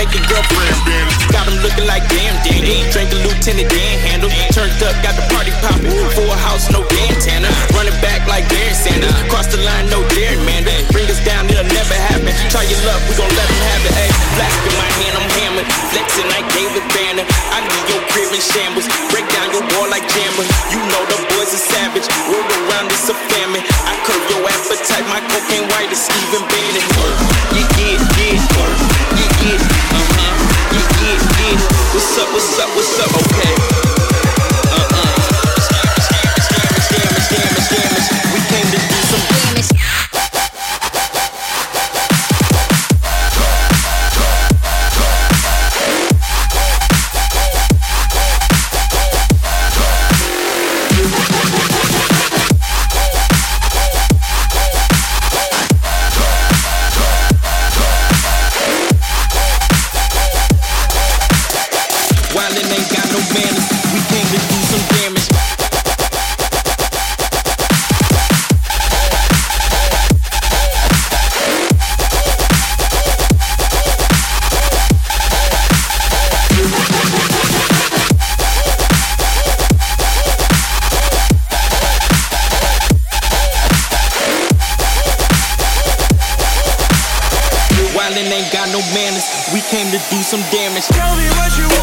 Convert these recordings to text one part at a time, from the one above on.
make a girlfriend. Got them looking like damn dandy. Drink a Lieutenant Dan handle. Turned up, got the party popping. Full house, no Dan Tanner. Running back like Darren Sanders. Cross the line, no Darren Mander. Bring us down, it'll never happen. Try your luck, we gon' let them have it. Ayy, flask in my hand, I'm hammered. Flexing like David Banner. I need your crib in shambles. Break down your wall like Jammer. You know the boys are savage. World around, it's a famine. I curve your appetite. My cocaine white is Stephen Bannon. What's up, what's up, okay? Do some damage. Tell me what you want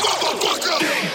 motherfucker!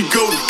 She go.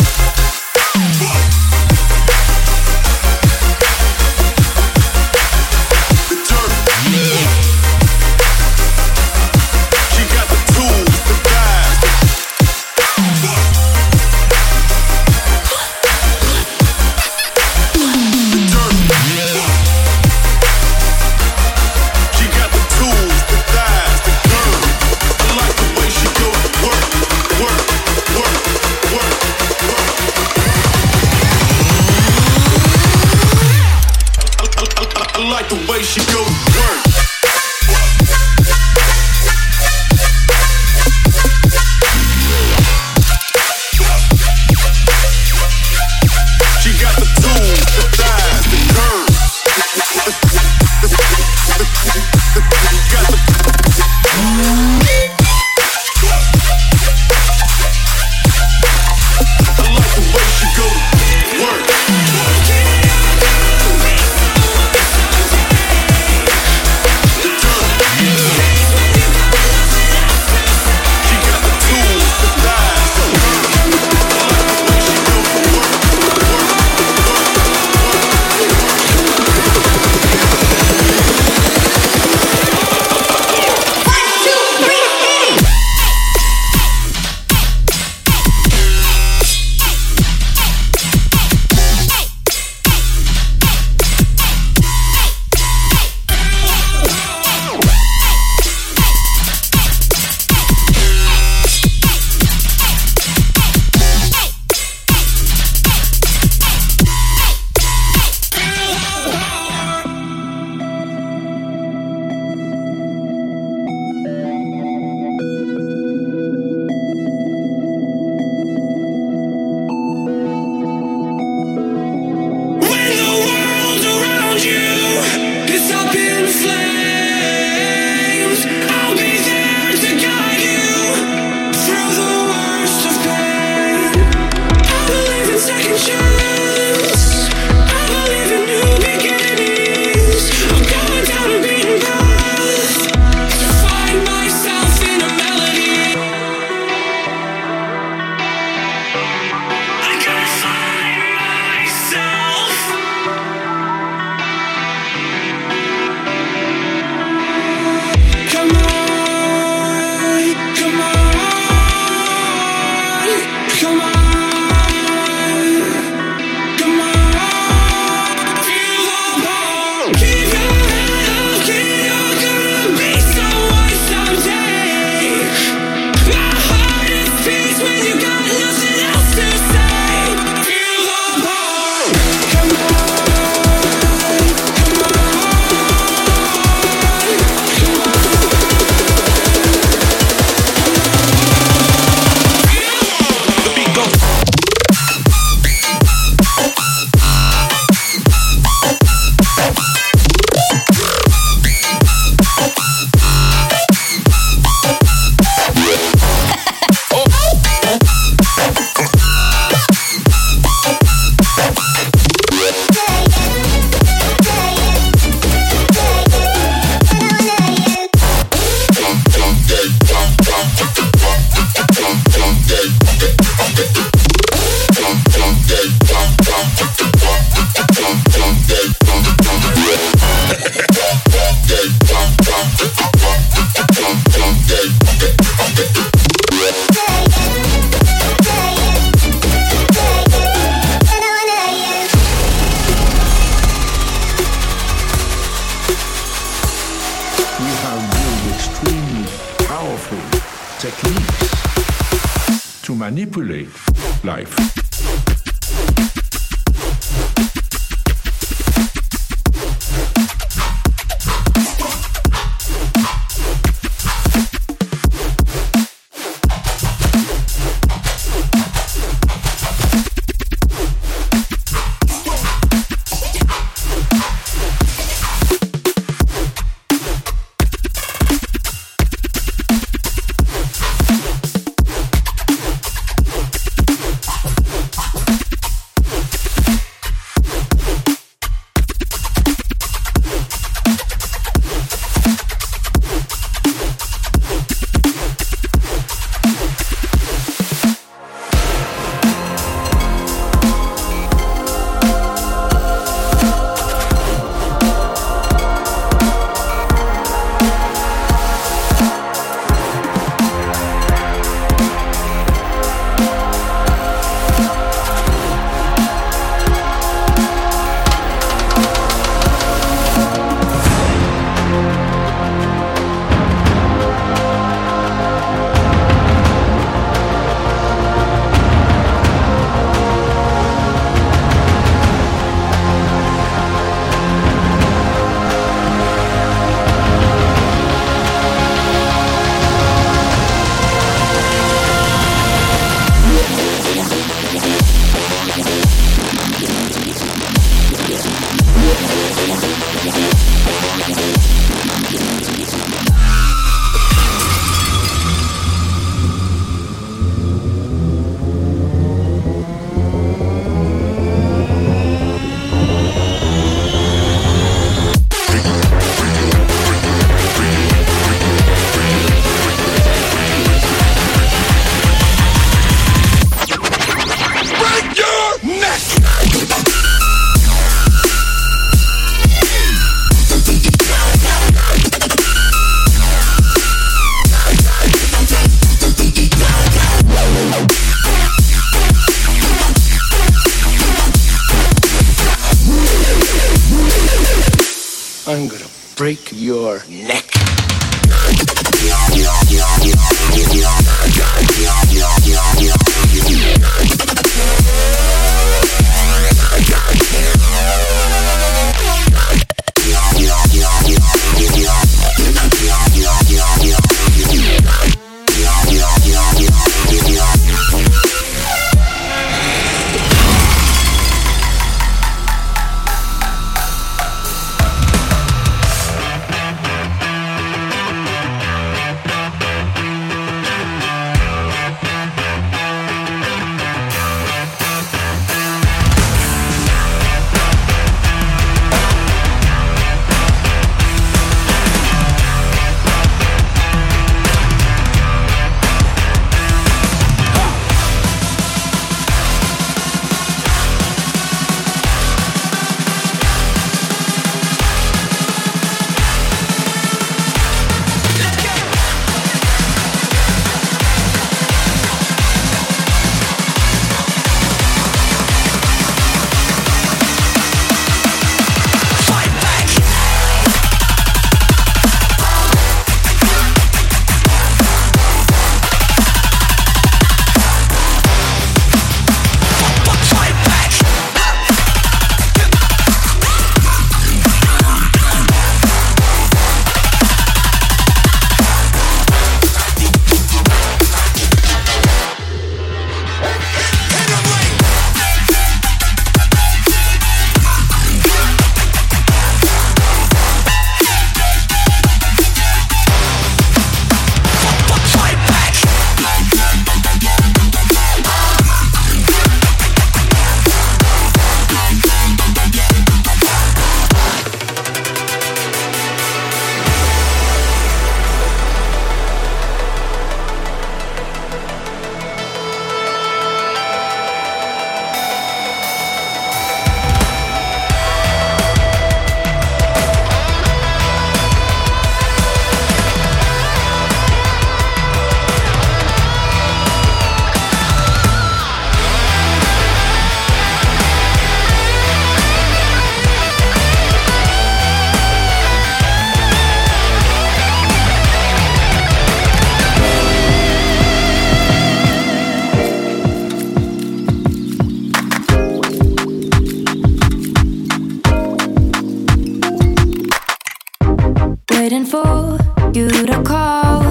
for you to call,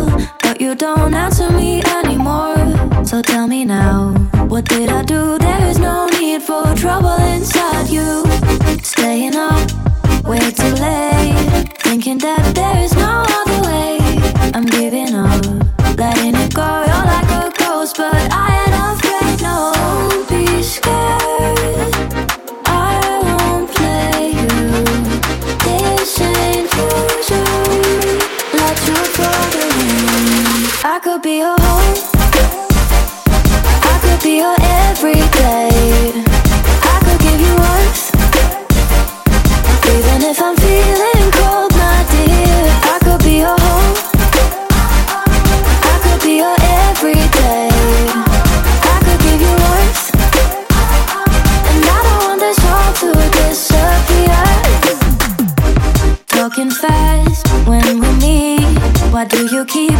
but you don't answer me anymore. So tell me now, what did I do? There is no need for trouble inside you. Staying up way too late, thinking that there is no other. you keep